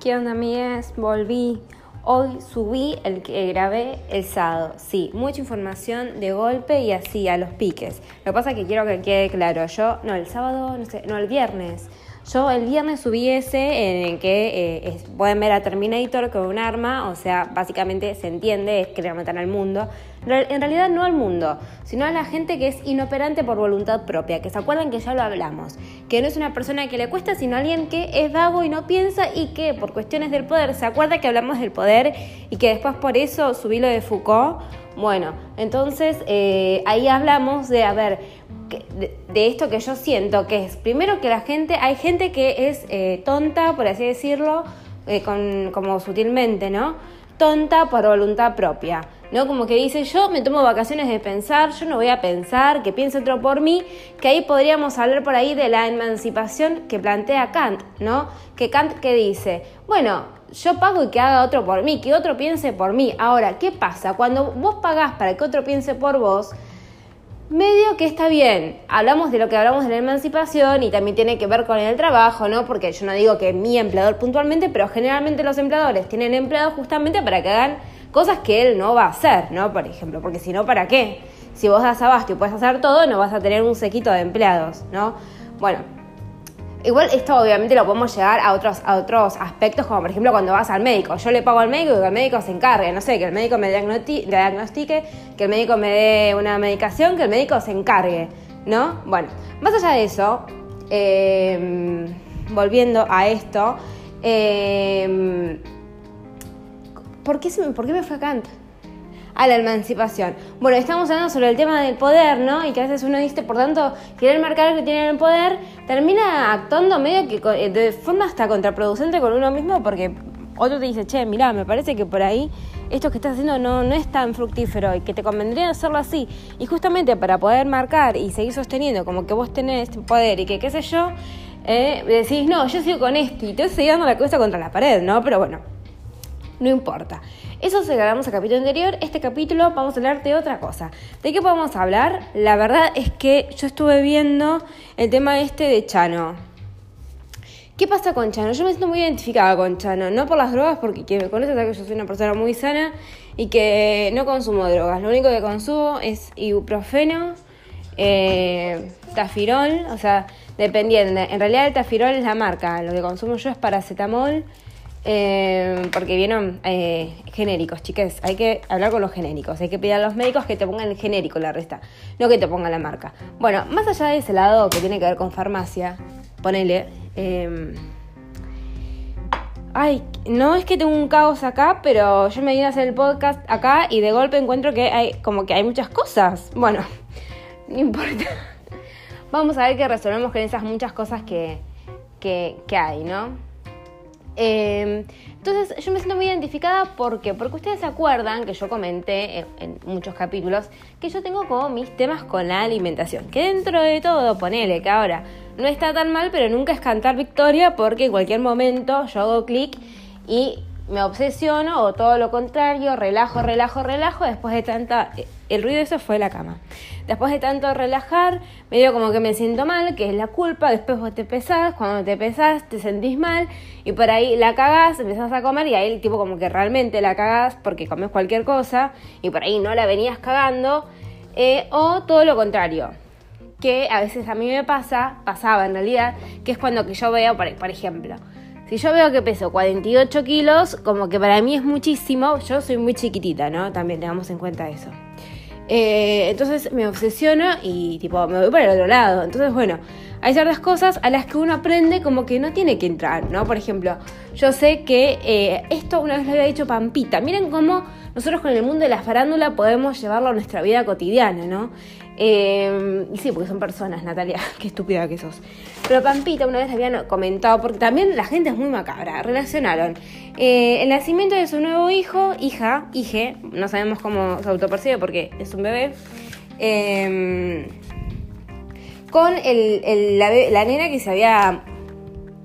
¿Qué onda, amigues? Volví. Hoy subí el que grabé el sábado. Sí, mucha información de golpe y así, a los piques. Lo que pasa es que quiero que quede claro. Yo, no, el sábado, no sé, no, el viernes. Yo el viernes subí ese en el que eh, pueden ver a Terminator con un arma, o sea, básicamente se entiende, es querer matar al mundo. En realidad no al mundo, sino a la gente que es inoperante por voluntad propia, que se acuerdan que ya lo hablamos, que no es una persona que le cuesta, sino alguien que es vago y no piensa y que por cuestiones del poder se acuerda que hablamos del poder y que después por eso subí lo de Foucault. Bueno, entonces eh, ahí hablamos de, a ver, de, esto que yo siento, que es primero que la gente, hay gente que es eh, tonta, por así decirlo, eh, con, como sutilmente, ¿no? Tonta por voluntad propia, ¿no? Como que dice, yo me tomo vacaciones de pensar, yo no voy a pensar, que piense otro por mí, que ahí podríamos hablar por ahí de la emancipación que plantea Kant, ¿no? Que Kant que dice, bueno, yo pago y que haga otro por mí, que otro piense por mí. Ahora, ¿qué pasa? Cuando vos pagás para que otro piense por vos, medio que está bien. Hablamos de lo que hablamos de la emancipación y también tiene que ver con el trabajo, ¿no? Porque yo no digo que mi empleador puntualmente, pero generalmente los empleadores tienen empleados justamente para que hagan cosas que él no va a hacer, ¿no? Por ejemplo, porque si no, ¿para qué? Si vos das abasto y puedes hacer todo, no vas a tener un sequito de empleados, ¿no? Bueno, Igual esto obviamente lo podemos llegar a otros, a otros aspectos, como por ejemplo cuando vas al médico. Yo le pago al médico y que el médico se encargue, no sé, que el médico me diagnostique, que el médico me dé una medicación, que el médico se encargue, ¿no? Bueno, más allá de eso, em, volviendo a esto, em, ¿por, qué ¿por qué me fue a Kant? A la emancipación. Bueno, estamos hablando sobre el tema del poder, ¿no? Y que a veces uno dice, por tanto, querer marcar que tiene el poder, termina actuando medio que eh, de forma hasta contraproducente con uno mismo porque otro te dice, che, mirá, me parece que por ahí esto que estás haciendo no, no es tan fructífero y que te convendría hacerlo así. Y justamente para poder marcar y seguir sosteniendo como que vos tenés poder y que qué sé yo, eh, decís, no, yo sigo con esto y te estoy dando la cabeza contra la pared, ¿no? Pero bueno, no importa. Eso se grabamos al capítulo anterior. Este capítulo vamos a hablar de otra cosa. ¿De qué podemos hablar? La verdad es que yo estuve viendo el tema este de Chano. ¿Qué pasa con Chano? Yo me siento muy identificada con Chano, no por las drogas, porque quien me conoce sabe que yo soy una persona muy sana y que no consumo drogas. Lo único que consumo es ibuprofeno, eh, tafirol, o sea, dependiendo. En realidad el tafirol es la marca, lo que consumo yo es paracetamol eh, porque vieron eh, genéricos, chicas. Hay que hablar con los genéricos. Hay que pedir a los médicos que te pongan el genérico la resta, no que te pongan la marca. Bueno, más allá de ese lado que tiene que ver con farmacia, ponele. Em, ay, no es que tengo un caos acá, pero yo me vine a hacer el podcast acá y de golpe encuentro que hay como que hay muchas cosas. Bueno, no importa. Vamos a ver que resolvemos con esas muchas cosas que, que, que hay, ¿no? Em, entonces yo me siento muy identificada porque porque ustedes se acuerdan que yo comenté en, muchos capítulos que yo tengo como mis temas con la alimentación, que dentro de todo ponele que ahora no está tan mal, pero nunca es cantar victoria porque en cualquier momento yo hago clic y me obsesiono o todo lo contrario, relajo, relajo, relajo, después de tanta... El ruido eso fue la cama. Después de tanto relajar, medio como que me siento mal, que es la culpa, después vos te pesás, cuando te pesás te sentís mal y por ahí la cagás, empezás a comer y ahí el tipo como que realmente la cagás porque comes cualquier cosa y por ahí no la venías cagando, eh, o todo lo contrario, que a veces a mí me pasa, pasaba en realidad, que es cuando que yo veo, por ejemplo, si yo veo que peso 48 kilos, como que para mí es muchísimo, yo soy muy chiquitita, ¿no? También tengamos en cuenta eso. Eh, entonces me obsesiono y tipo me voy para el otro lado. Entonces, bueno, hay ciertas cosas a las que uno aprende como que no tiene que entrar, ¿no? Por ejemplo, yo sé que eh, esto una vez lo había dicho Pampita. Miren cómo nosotros con el mundo de la farándula podemos llevarlo a nuestra vida cotidiana, ¿no? Y sí, porque son personas, Natalia, qué estúpida que sos. Pero Pampita una vez habían comentado, porque también la gente es muy macabra, relacionaron eh, el nacimiento de su nuevo hijo, hija, hije, no sabemos cómo se autopercibe porque es un bebé, em, con la, nena que se había,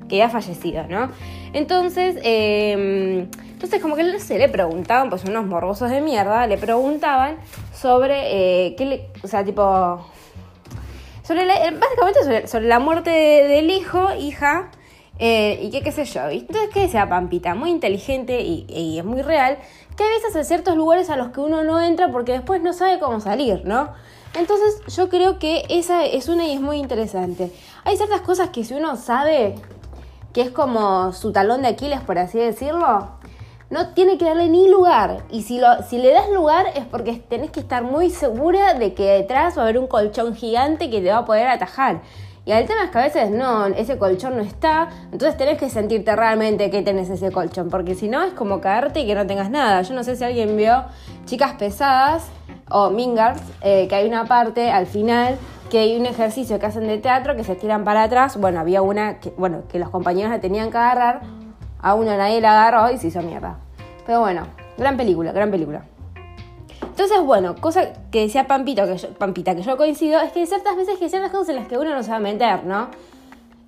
que había fallecido, ¿no? Entonces, em, entonces como que sé, le preguntaban, pues unos morbosos de mierda, le preguntaban sobre eh, qué o sea, tipo, sobre la, básicamente sobre, la muerte del hijo, hija, Eh, y que qué sé yo. Entonces, ¿qué decía Pampita? Muy inteligente y, y, es muy real, que a veces hay ciertos lugares a los que uno no entra porque después no sabe cómo salir, ¿no? Entonces yo creo que esa es una y es muy interesante. Hay ciertas cosas que si uno sabe que es como su talón de Aquiles, por así decirlo, no tiene que darle ni lugar. Y si, lo, si le das lugar es porque tenés que estar muy segura de que detrás va a haber un colchón gigante que te va a poder atajar. Y el tema es que a veces no, ese colchón no está, entonces tenés que sentirte realmente que tenés ese colchón, porque si no es como caerte y que no tengas nada. Yo no sé si alguien vio Chicas Pesadas o Mingars, eh, que hay una parte al final que hay un ejercicio que hacen de teatro que se tiran para atrás. Bueno, había una que, bueno, que los compañeros la tenían que agarrar, a una nadie la agarró y se hizo mierda. Pero bueno, gran película, gran película. Entonces, bueno, cosa que decía Pampito, que Pampita, que yo coincido, es que hay ciertas veces que hay ciertas cosas en las que uno no se va a meter, ¿no?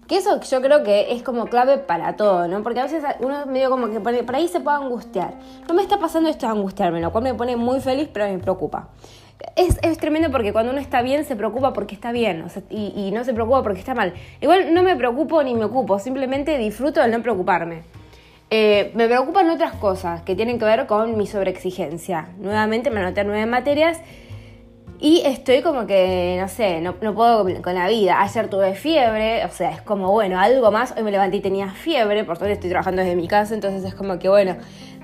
Que eso yo creo que es como clave para todo, ¿no? Porque a veces uno medio como que por ahí se puede angustiar. No me está pasando esto de angustiarme, lo cual me pone muy feliz, pero me preocupa. Es, es, tremendo porque cuando uno está bien se preocupa porque está bien y, y, no se preocupa porque está mal. Igual no me preocupo ni me ocupo, simplemente disfruto de no preocuparme. Eh, me preocupan otras cosas que tienen que ver con mi sobreexigencia. Nuevamente me anoté nueve materias y estoy como que, no sé, no, no, puedo con la vida. Ayer tuve fiebre, o sea, es como, bueno, algo más. Hoy me levanté y tenía fiebre, por suerte estoy trabajando desde mi casa, entonces es como que, bueno,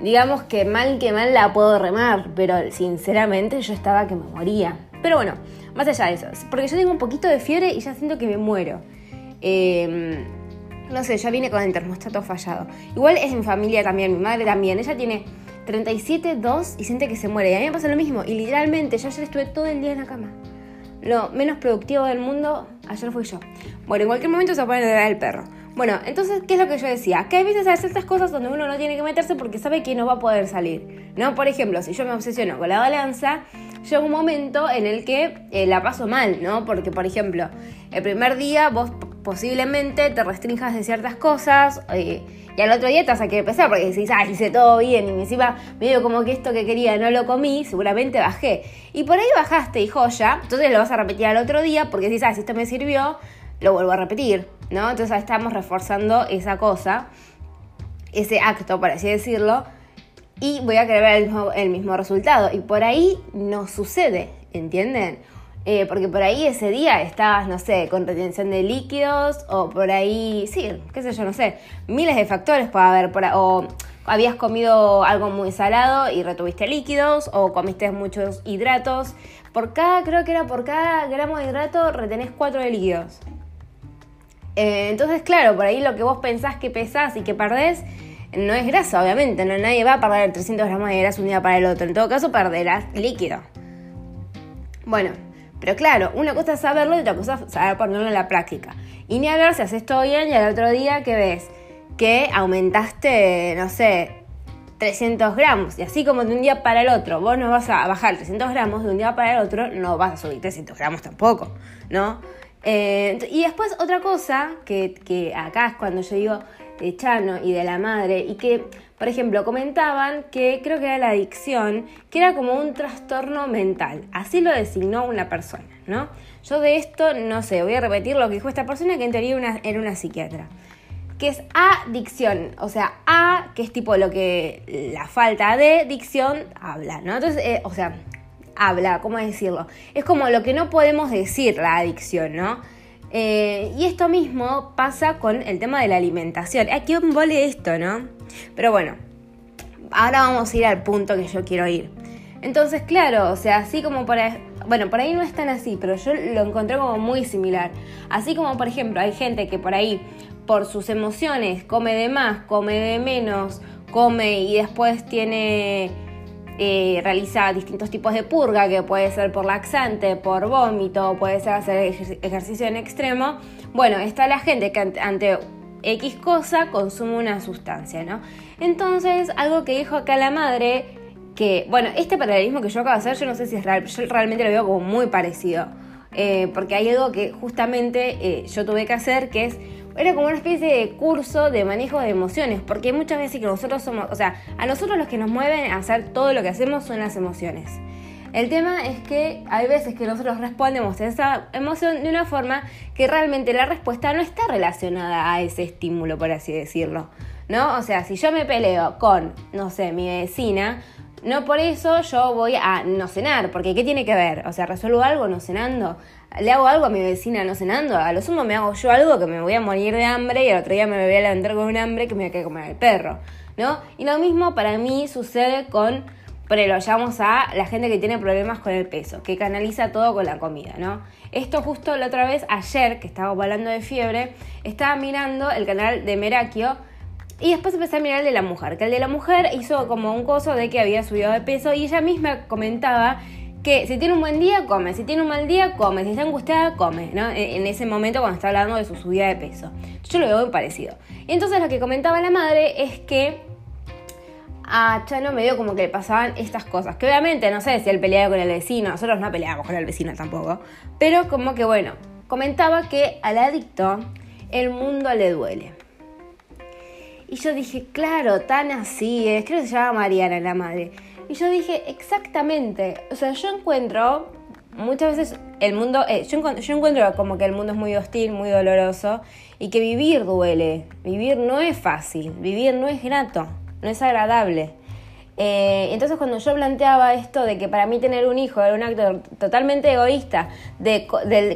digamos que mal que mal la puedo remar, pero sinceramente yo estaba que me moría. Pero bueno, más allá de eso, porque yo tengo un poquito de fiebre y ya siento que me muero. Eh, no sé, ya viene con el termostato fallado. Igual es mi familia también, mi madre también. Ella tiene 37, 2 y siente que se muere. Y a mí me pasa lo mismo. Y literalmente, yo ayer estuve todo el día en la cama. Lo menos productivo del mundo, ayer fui yo. Bueno, en cualquier momento se puede dar el perro. Bueno, entonces, ¿qué es lo que yo decía? Que hay veces hay ciertas cosas donde uno no tiene que meterse porque sabe que no va a poder salir. ¿No? Por ejemplo, si yo me obsesiono con la balanza, llega un momento en el que eh, la paso mal, ¿no? Porque, por ejemplo, el primer día vos posiblemente te restringas de ciertas cosas eh, y al otro día te vas a querer pesar porque decís, ah, hice todo bien y encima medio como que esto que quería no lo comí, seguramente bajé. Y por ahí bajaste y joya, entonces lo vas a repetir al otro día porque decís, ah, si esto me sirvió, lo vuelvo a repetir, ¿no? Entonces estamos reforzando esa cosa, ese acto, por así decirlo, y voy a querer ver el mismo, resultado. Y por ahí no sucede, ¿entienden? Eh, porque por ahí ese día estabas, no sé, con retención de líquidos o por ahí, sí, qué sé yo, no sé, miles de factores puede haber, por, o habías comido algo muy salado y retuviste líquidos o comiste muchos hidratos. Por cada, creo que era por cada gramo de hidrato retenés 4 de líquidos. Eh, entonces, claro, por ahí lo que vos pensás que pesás y que perdés no es grasa, obviamente, no nadie va a perder 300 gramos de grasa un día para el otro. En todo caso, perderás líquido. Bueno, pero claro, una cosa es saberlo y otra cosa es saber ponerlo en la práctica. Y ni hablar si haces todo bien y al otro día que ves que aumentaste, no sé, 300 gramos. Y así como de un día para el otro vos no vas a bajar 300 gramos, de un día para el otro no vas a subir 300 gramos tampoco, ¿no? Eh, y después otra cosa que, acá es cuando yo digo de Chano y de la madre y que por ejemplo, comentaban que creo que era la adicción, que era como un trastorno mental. Así lo designó una persona, ¿no? Yo de esto no sé, voy a repetir lo que dijo esta persona que en teoría era una psiquiatra. Que es adicción, o sea, A, que es tipo lo que la falta de dicción habla, ¿no? Entonces, eh, o sea, habla, ¿cómo decirlo? Es como lo que no podemos decir la adicción, ¿no? Eh, y esto mismo pasa con el tema de la alimentación. Aquí un vole esto, ¿no? Pero bueno, ahora vamos a ir al punto que yo quiero ir. Entonces, claro, o sea, así como para... Bueno, por ahí no es tan así, pero yo lo encontré como muy similar. Así como, por ejemplo, hay gente que por ahí, por sus emociones, come de más, come de menos, come y después tiene eh, realiza distintos tipos de purga, que puede ser por laxante, por vómito, puede ser hacer ejercicio en extremo. Bueno, está la gente que ante X cosa consume una sustancia, ¿no? Entonces, algo que dijo acá la madre, que, bueno, este paralelismo que yo acabo de hacer, yo no sé si es real, yo realmente lo veo como muy parecido. Eh, porque hay algo que justamente eh, yo tuve que hacer, que es era como una especie de curso de manejo de emociones, porque muchas veces que nosotros somos, o sea, a nosotros los que nos mueven a hacer todo lo que hacemos son las emociones. El tema es que hay veces que nosotros respondemos a esa emoción de una forma que realmente la respuesta no está relacionada a ese estímulo, por así decirlo. ¿No? O sea, si yo me peleo con, no sé, mi vecina, no por eso yo voy a no cenar, porque ¿qué tiene que ver? O sea, resuelvo algo no cenando. Le hago algo a mi vecina no cenando. A lo sumo me hago yo algo que me voy a morir de hambre y al otro día me voy a levantar con un hambre que me voy a quedar comer el perro. ¿No? Y lo mismo para mí sucede con pero lo llamamos a la gente que tiene problemas con el peso, que canaliza todo con la comida, ¿no? Esto justo la otra vez, ayer, que estaba hablando de fiebre, estaba mirando el canal de Merakio y después empecé a mirar el de la mujer, que el de la mujer hizo como un coso de que había subido de peso y ella misma comentaba que si tiene un buen día, come, si tiene un mal día, come, si está angustiada, come, ¿no? En ese momento cuando está hablando de su subida de peso. Yo lo veo muy parecido. Entonces lo que comentaba la madre es que a Chano medio como que le pasaban estas cosas. Que obviamente no sé si él peleaba con el vecino, nosotros no peleamos con el vecino tampoco. Pero como que bueno, comentaba que al adicto el mundo le duele. Y yo dije, claro, tan así es. Creo que se llama Mariana la madre. Y yo dije, exactamente. O sea, yo encuentro muchas veces el mundo, eh, yo, encuentro, yo encuentro como que el mundo es muy hostil, muy doloroso y que vivir duele. Vivir no es fácil, vivir no es grato no es agradable. Eh, entonces cuando yo planteaba esto de que para mí tener un hijo era un acto totalmente egoísta, de,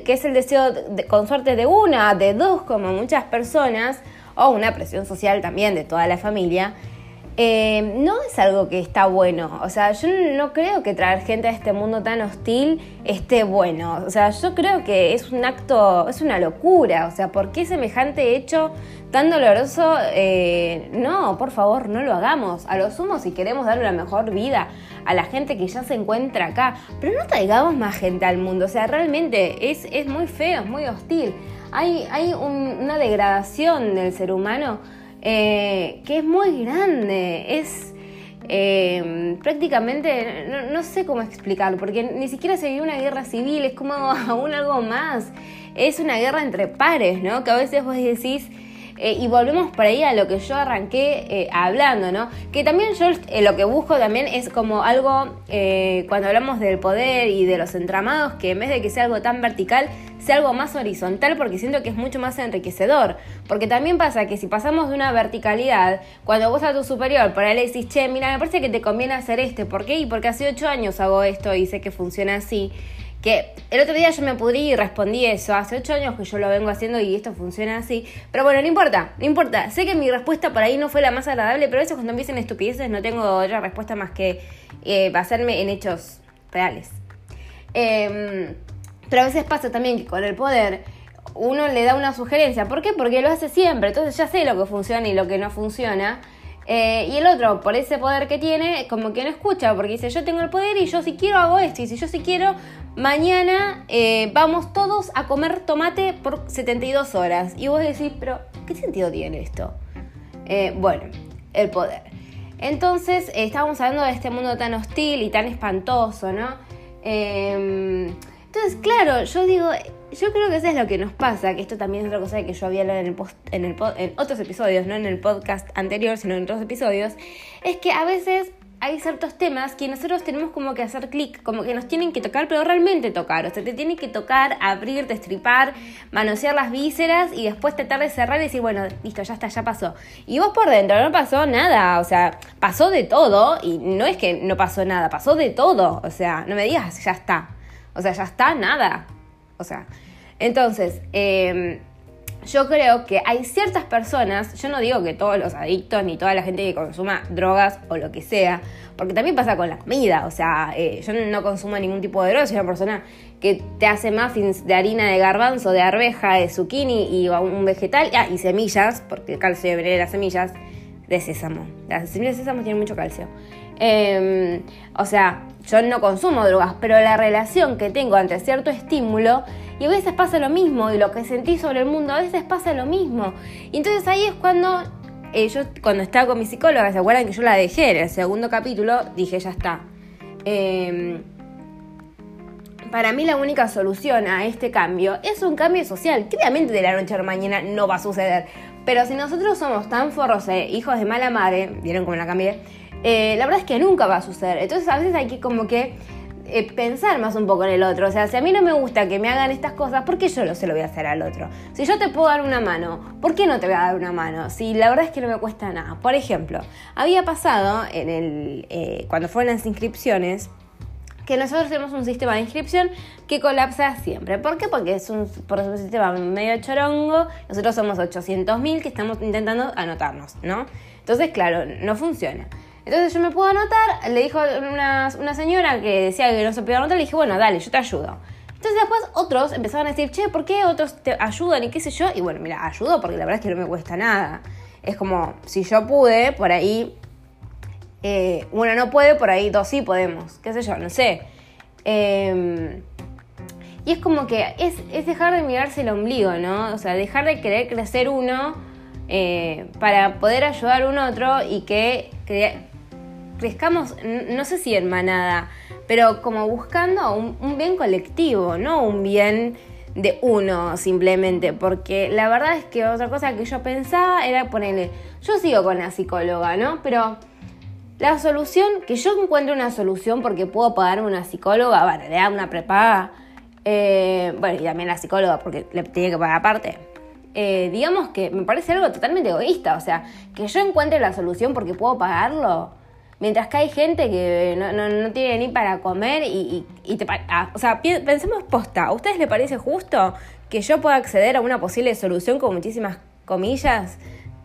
que es el deseo de, con suerte de una, de dos, como muchas personas, o una presión social también de toda la familia, eh, no es algo que está bueno. O sea, yo no creo que traer gente a este mundo tan hostil esté bueno. O sea, yo creo que es un acto, es una locura. O sea, ¿por qué semejante hecho tan doloroso? Eh, no, por favor, no lo hagamos. A lo sumo, si queremos darle una mejor vida a la gente que ya se encuentra acá, pero no traigamos más gente al mundo. O sea, realmente es, es muy feo, es muy hostil. Hay, hay una degradación del ser humano eh, que es muy grande, es eh, prácticamente, no, sé cómo explicarlo, porque ni siquiera sería una guerra civil, es como aún algo más, es una guerra entre pares, ¿no? Que a veces vos decís... Eh, y volvemos por ahí a lo que yo arranqué hablando, ¿no? Que también yo lo que busco también es como algo, cuando hablamos del poder y de los entramados, que en vez de que sea algo tan vertical, algo más horizontal porque siento que es mucho más enriquecedor. Porque también pasa que si pasamos de una verticalidad, cuando vos a tu superior por ahí le decís, che, mira, me parece que te conviene hacer este, ¿por qué? Y porque hace ocho años hago esto y sé que funciona así. Que el otro día yo me pudrí y respondí eso, hace ocho años que yo lo vengo haciendo y esto funciona así. Pero bueno, no importa, no importa. Sé que mi respuesta por ahí no fue la más agradable, pero a veces cuando empiecen estupideces no tengo otra respuesta más que eh, basarme en hechos reales. Eh, pero a veces pasa también que con el poder uno le da una sugerencia. ¿Por qué? Porque lo hace siempre. Entonces ya sé lo que funciona y lo que no funciona. Eh, y el otro, por ese poder que tiene, como que no escucha, porque dice, yo tengo el poder y yo si quiero hago esto. Y si yo si quiero, mañana eh, vamos todos a comer tomate por 72 horas. Y vos decís, pero ¿qué sentido tiene esto? Eh, bueno, el poder. Entonces, estábamos hablando de este mundo tan hostil y tan espantoso, ¿no? Eh, entonces, claro, yo digo, yo creo que eso es lo que nos pasa, que esto también es otra cosa que yo había hablado en, el post, en, el en otros episodios, no en el podcast anterior, sino en otros episodios, es que a veces hay ciertos temas que nosotros tenemos como que hacer clic, como que nos tienen que tocar, pero realmente tocar. O sea, te tiene que tocar, abrir, destripar, manosear las vísceras y después tratar de cerrar y decir, bueno, listo, ya está, ya pasó. Y vos por dentro no pasó nada, o sea, pasó de todo y no es que no pasó nada, pasó de todo. O sea, no me digas, ya está. O sea, ya está, nada. O sea, entonces, em, yo creo que hay ciertas personas, yo no digo que todos los adictos ni toda la gente que consuma drogas o lo que sea, porque también pasa con la comida, o sea, eh, yo no consumo ningún tipo de droga, soy una persona que te hace muffins de harina de garbanzo, de arveja, de zucchini y un vegetal, ah, y semillas, porque el calcio viene de las semillas de sésamo. Las semillas de sésamo tienen mucho calcio. Em, o sea, yo no consumo drogas, pero la relación que tengo ante cierto estímulo, y a veces pasa lo mismo, y lo que sentí sobre el mundo, a veces pasa lo mismo. Y entonces ahí es cuando eh, yo, cuando estaba con mi psicóloga, ¿se acuerdan que yo la dejé en el segundo capítulo? Dije, ya está. Em, para mí la única solución a este cambio es un cambio social, obviamente de la noche a la mañana no va a suceder. Pero si nosotros somos tan forros, eh, hijos de mala madre, vieron cómo la cambié, eh, la verdad es que nunca va a suceder. Entonces a veces hay que como que eh, pensar más un poco en el otro. O sea, si a mí no me gusta que me hagan estas cosas, ¿por qué yo lo se lo voy a hacer al otro? Si yo te puedo dar una mano, ¿por qué no te voy a dar una mano? Si la verdad es que no me cuesta nada. Por ejemplo, había pasado en el, eh, cuando fueron las inscripciones, que nosotros tenemos un sistema de inscripción que colapsa siempre. ¿Por qué? Porque es un, por un sistema medio chorongo, nosotros somos 800.000 que estamos intentando anotarnos, ¿no? Entonces, claro, no funciona. Entonces yo me puedo anotar, le dijo una, una señora que decía que no se podía anotar, le dije, bueno, dale, yo te ayudo. Entonces después otros empezaron a decir, che, ¿por qué otros te ayudan y qué sé yo? Y bueno, mira, ayudo porque la verdad es que no me cuesta nada. Es como, si yo pude, por ahí eh, uno no puede, por ahí dos sí podemos, qué sé yo, no sé. Em, y es como que es, dejar de mirarse el ombligo, ¿no? O sea, dejar de querer crecer uno eh, para poder ayudar a un otro y que crezcamos, no sé si en manada, pero como buscando un, bien colectivo, no un bien de uno simplemente, porque la verdad es que otra cosa que yo pensaba era ponerle, yo sigo con la psicóloga, ¿no? Pero la solución, que yo encuentre una solución porque puedo pagarme una psicóloga, bueno, le da una prepaga, eh, bueno, y también la psicóloga porque le tiene que pagar aparte. Eh, digamos que me parece algo totalmente egoísta, o sea, que yo encuentre la solución porque puedo pagarlo, mientras que hay gente que no, tiene ni para comer y, te... Ah, o sea, pensemos posta, ¿a ustedes les parece justo que yo pueda acceder a una posible solución con muchísimas comillas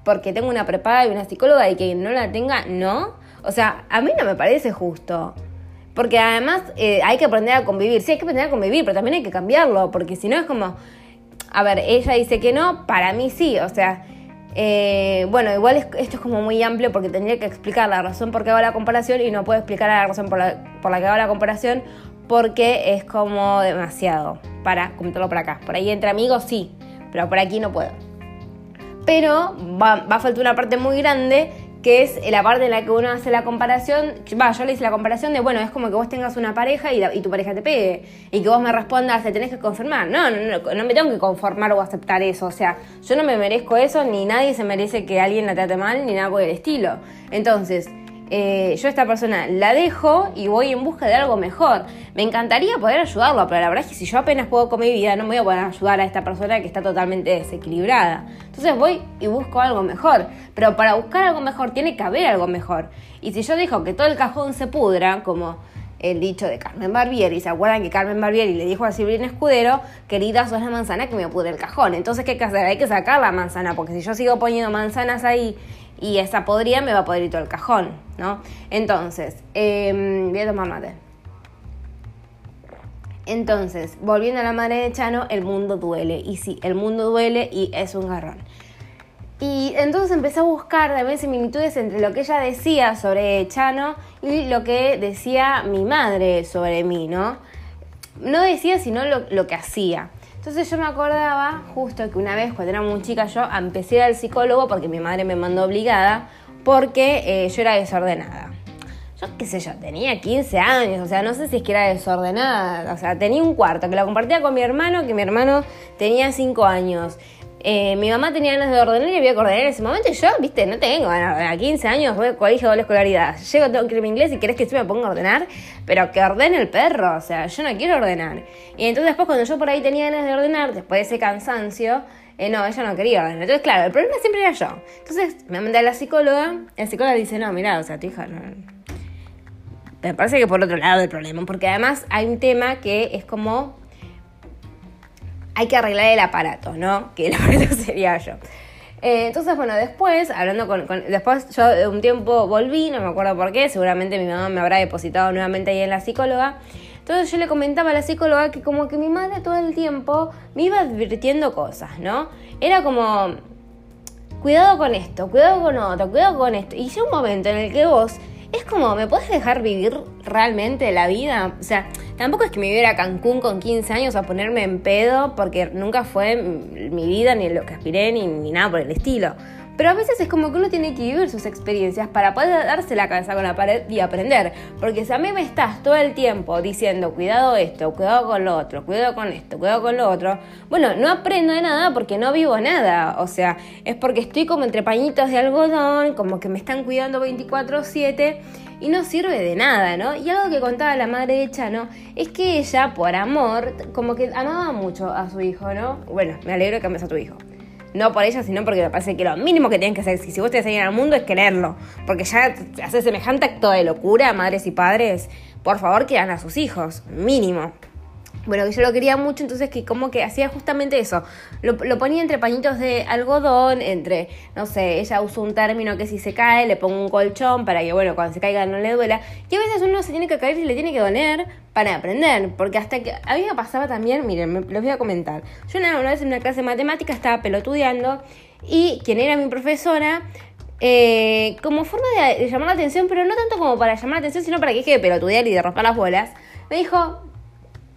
porque tengo una prepaga y una psicóloga y que no la tenga, no? O sea, a mí no me parece justo. Porque además eh, hay que aprender a convivir. Sí, hay que aprender a convivir, pero también hay que cambiarlo. Porque si no es como. A ver, ella dice que no, para mí sí. O sea, eh, bueno, igual esto es como muy amplio porque tendría que explicar la razón por qué hago la comparación y no puedo explicar la razón por la, por la que hago la comparación porque es como demasiado para comentarlo por acá. Por ahí entre amigos sí, pero por aquí no puedo. Pero va, va a faltar una parte muy grande que es la parte en la que uno hace la comparación, va, yo le hice la comparación de, bueno, es como que vos tengas una pareja y, tu pareja te pegue, y que vos me respondas, te tenés que confirmar. No, no, no, no me tengo que conformar o aceptar eso, o sea, yo no me merezco eso, ni nadie se merece que alguien la trate mal, ni nada por el estilo. Entonces, eh, yo a esta persona la dejo y voy en busca de algo mejor. Me encantaría poder ayudarlo, pero la verdad es que si yo apenas puedo con mi vida, no me voy a poder ayudar a esta persona que está totalmente desequilibrada. Entonces voy y busco algo mejor. Pero para buscar algo mejor tiene que haber algo mejor. Y si yo dejo que todo el cajón se pudra, como el dicho de Carmen Barbieri. ¿Se acuerdan que Carmen Barbieri le dijo a Silvina Escudero, querida, sos la manzana que me pudre el cajón? Entonces, ¿qué hay que hacer? Hay que sacar la manzana, porque si yo sigo poniendo manzanas ahí y esa podría me va a podrir todo el cajón, ¿no? Entonces, eh, voy a tomar mate. Entonces, volviendo a la madre de Chano, el mundo duele. Y sí, el mundo duele y es un garrón. Y entonces empecé a buscar también similitudes entre lo que ella decía sobre Chano y lo que decía mi madre sobre mí, ¿no? No decía, sino lo que hacía. Entonces yo me acordaba justo que una vez cuando era muy chica yo empecé al psicólogo porque mi madre me mandó obligada porque eh, yo era desordenada. Yo qué sé yo, tenía 15 años, o sea, no sé si es que era desordenada, o sea, tenía un cuarto que lo compartía con mi hermano, que mi hermano tenía 5 años. Eh, mi mamá tenía ganas de ordenar y había que ordenar en ese momento y yo, viste, no tengo a 15 años, voy a colegio de escolaridad. Llego, tengo que ir inglés y querés que yo me ponga a ordenar, pero que ordene el perro, o sea, yo no quiero ordenar. Y entonces después cuando yo por ahí tenía ganas de ordenar, después de ese cansancio, eh, no, ella no quería ordenar. Entonces, claro, el problema siempre era yo. Entonces me mandé a la psicóloga, la psicóloga dice, no, mira, o sea, tu hija no... Me parece que por otro lado del problema, porque además hay un tema que es como hay que arreglar el aparato, ¿no? Que el aparato sería yo. Eh, entonces, bueno, después, hablando con, Después yo un tiempo volví, no me acuerdo por qué, seguramente mi mamá me habrá depositado nuevamente ahí en la psicóloga. Entonces yo le comentaba a la psicóloga que como que mi madre todo el tiempo me iba advirtiendo cosas, ¿no? Era como, cuidado con esto, cuidado con otro, cuidado con esto. Y llega un momento en el que vos es como, ¿me puedes dejar vivir realmente la vida? O sea, tampoco es que me viviera a Cancún con 15 años a ponerme en pedo, porque nunca fue mi vida, ni lo que aspiré, ni, nada por el estilo. Pero a veces es como que uno tiene que vivir sus experiencias para poder darse la cabeza con la pared y aprender. Porque si a mí me estás todo el tiempo diciendo cuidado esto, cuidado con lo otro, cuidado con esto, cuidado con lo otro, bueno, no aprendo de nada porque no vivo nada. O sea, es porque estoy como entre pañitos de algodón, como que me están cuidando 24/7 y no sirve de nada, ¿no? Y algo que contaba la madre de Chano es que ella, por amor, como que amaba mucho a su hijo, ¿no? Bueno, me alegro que ames a tu hijo. No por ella, sino porque me parece que lo mínimo que tienen que hacer, si vos te enseñan al mundo, es quererlo. Porque ya hace semejante acto de locura, madres y padres, por favor, quieran a sus hijos, mínimo. Bueno, que yo lo quería mucho, entonces que como que hacía justamente eso. Lo, ponía entre pañitos de algodón, entre, no sé, ella usó un término que si se cae, le pongo un colchón para que, bueno, cuando se caiga no le duela. Y a veces uno se tiene que caer y le tiene que doler para aprender. Porque hasta que. A mí me pasaba también, miren, me, les voy a comentar. Yo una, vez en una clase de matemática estaba pelotudeando y quien era mi profesora eh, como forma de, llamar la atención, pero no tanto como para llamar la atención, sino para que deje de pelotudear y de romper las bolas, me dijo,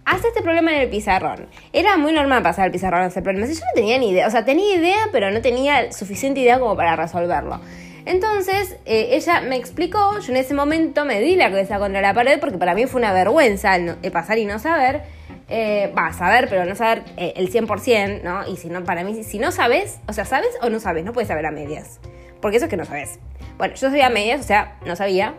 haz este problema en el pizarrón. Era muy normal pasar el pizarrón a hacer problemas. Yo no tenía ni idea, o sea, tenía idea, pero no tenía suficiente idea como para resolverlo. Entonces, eh, ella me explicó, yo en ese momento me di la cabeza contra la pared porque para mí fue una vergüenza el, pasar y no saber. Eh, va, saber, pero no saber eh, el 100%, ¿no? Y si no, para mí, si no sabes, o sea, ¿sabes o no sabes? No puedes saber a medias. Porque eso es que no sabes. Bueno, yo sabía a medias, o sea, no sabía,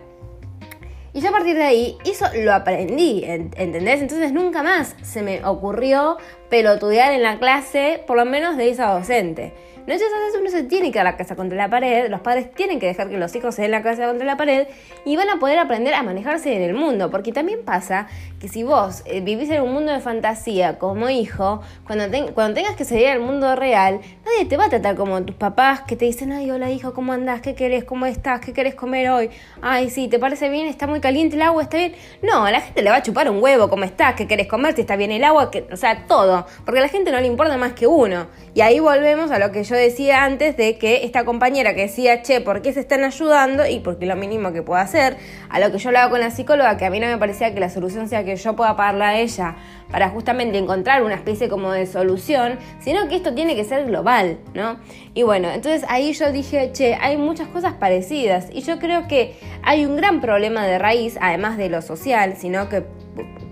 y yo a partir de ahí, eso lo aprendí, ¿entendés? Entonces nunca más se me ocurrió pelotudear en la clase, por lo menos de esa docente. No es veces uno se tiene que dar la casa contra la pared, los padres tienen que dejar que los hijos se den la casa contra la pared y van a poder aprender a manejarse en el mundo, porque también pasa que si vos eh, vivís en un mundo de fantasía como hijo, cuando, cuando tengas que salir al mundo real, nadie te va a tratar como tus papás que te dicen, ay, hola hijo, ¿cómo andás? ¿Qué querés? ¿Cómo estás? ¿Qué querés comer hoy? Ay, sí, ¿te parece bien? ¿Está muy caliente el agua? ¿Está bien? No, a la gente le va a chupar un huevo, ¿cómo estás? ¿Qué querés comer? ¿Te está bien el agua? O sea, todo, porque a la gente no le importa más que uno. Y ahí volvemos a lo que yo decía antes de que esta compañera que decía, che, ¿por qué se están ayudando? Y porque lo mínimo que puedo hacer, a lo que yo hablaba con la psicóloga, que a mí no me parecía que la solución sea que yo pueda pagarle a ella para justamente encontrar una especie como de solución, sino que esto tiene que ser global, ¿no? Y bueno, entonces ahí yo dije, che, hay muchas cosas parecidas y yo creo que hay un gran problema de raíz, además de lo social, sino que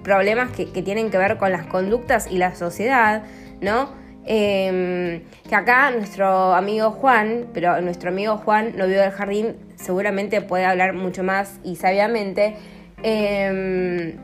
problemas que tienen que ver con las conductas y la sociedad, ¿no? Em, que acá nuestro amigo Juan, pero nuestro amigo Juan, novio del jardín, seguramente puede hablar mucho más y sabiamente. Em,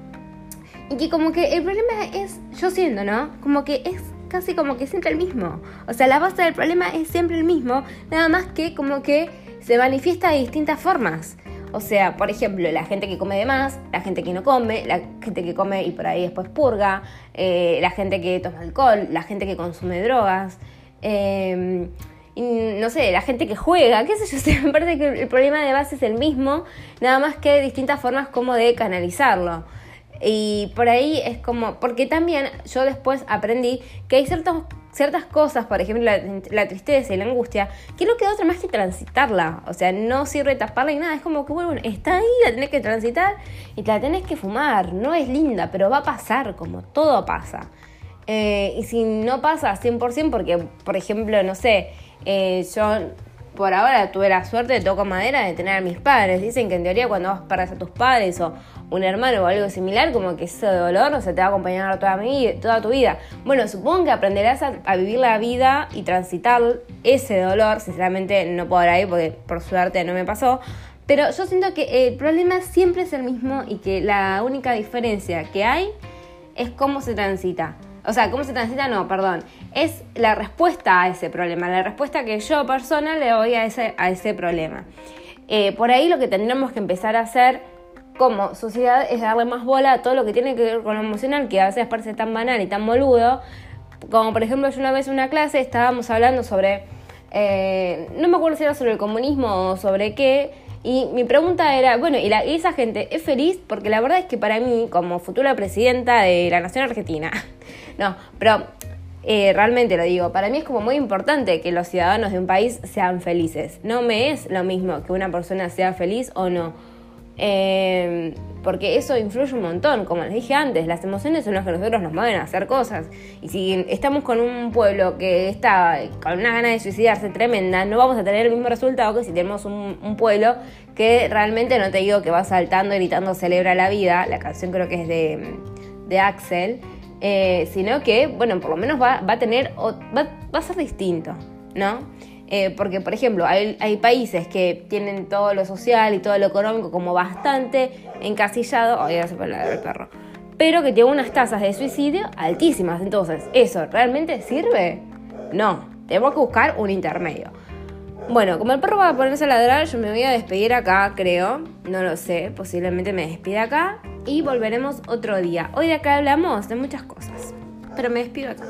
y que como que el problema es, yo siento, ¿no? Como que es casi como que siempre el mismo. O sea, la base del problema es siempre el mismo, nada más que como que se manifiesta de distintas formas. O sea, por ejemplo, la gente que come de más, la gente que no come, la gente que come y por ahí después purga, eh, la gente que toma alcohol, la gente que consume drogas, em, no sé, la gente que juega, qué sé yo, me parece que el problema de base es el mismo, nada más que distintas formas como de canalizarlo. Y por ahí es como, porque también yo después aprendí que hay ciertos ciertas cosas, por ejemplo la, tristeza y la angustia, que no queda otra más que transitarla. O sea, no sirve taparla y nada. Es como que, bueno, está ahí, la tenés que transitar y te la tenés que fumar. No es linda, pero va a pasar, como todo pasa. Eh, y si no pasa 100%, porque, por ejemplo, no sé, eh, yo por ahora tuve la suerte de toco madera de tener a mis padres. Dicen que en teoría cuando vas perdes a tus padres o un hermano o algo similar, como que ese dolor o se te va a acompañar toda, mi, toda tu vida. Bueno, supongo que aprenderás a, vivir la vida y transitar ese dolor. Sinceramente no puedo hablar ahí porque por suerte no me pasó. Pero yo siento que el problema siempre es el mismo y que la única diferencia que hay es cómo se transita. O sea, cómo se transita, no, perdón. Es la respuesta a ese problema, la respuesta que yo, persona, le doy a ese, a ese problema. Eh, por ahí lo que tendremos que empezar a hacer como sociedad es darle más bola a todo lo que tiene que ver con lo emocional, que a veces parece tan banal y tan boludo. Como por ejemplo, yo una vez en una clase estábamos hablando sobre, eh, no me acuerdo si era sobre el comunismo o sobre qué, y mi pregunta era, bueno, ¿y, la, esa gente es feliz? Porque la verdad es que para mí, como futura presidenta de la Nación Argentina, no, pero eh, realmente lo digo, para mí es como muy importante que los ciudadanos de un país sean felices. No me es lo mismo que una persona sea feliz o no. Eh, porque eso influye un montón, como les dije antes, las emociones son las que nosotros nos mueven a hacer cosas. Y si estamos con un pueblo que está con una gana de suicidarse tremenda, no vamos a tener el mismo resultado que si tenemos un, pueblo que realmente no te digo que va saltando, gritando, celebra la vida, la canción creo que es de, Axel, eh, sino que, bueno, por lo menos va, a tener, va, va a ser distinto, ¿no? Eh, porque, por ejemplo, hay, países que tienen todo lo social y todo lo económico como bastante encasillado, oh, ya se puede el perro, pero que tienen unas tasas de suicidio altísimas. Entonces, ¿eso realmente sirve? No, tenemos que buscar un intermedio. Bueno, como el perro va a ponerse a ladrar, yo me voy a despedir acá, creo. No lo sé, posiblemente me despida acá. Y volveremos otro día. Hoy de acá hablamos de muchas cosas. Pero me despido acá.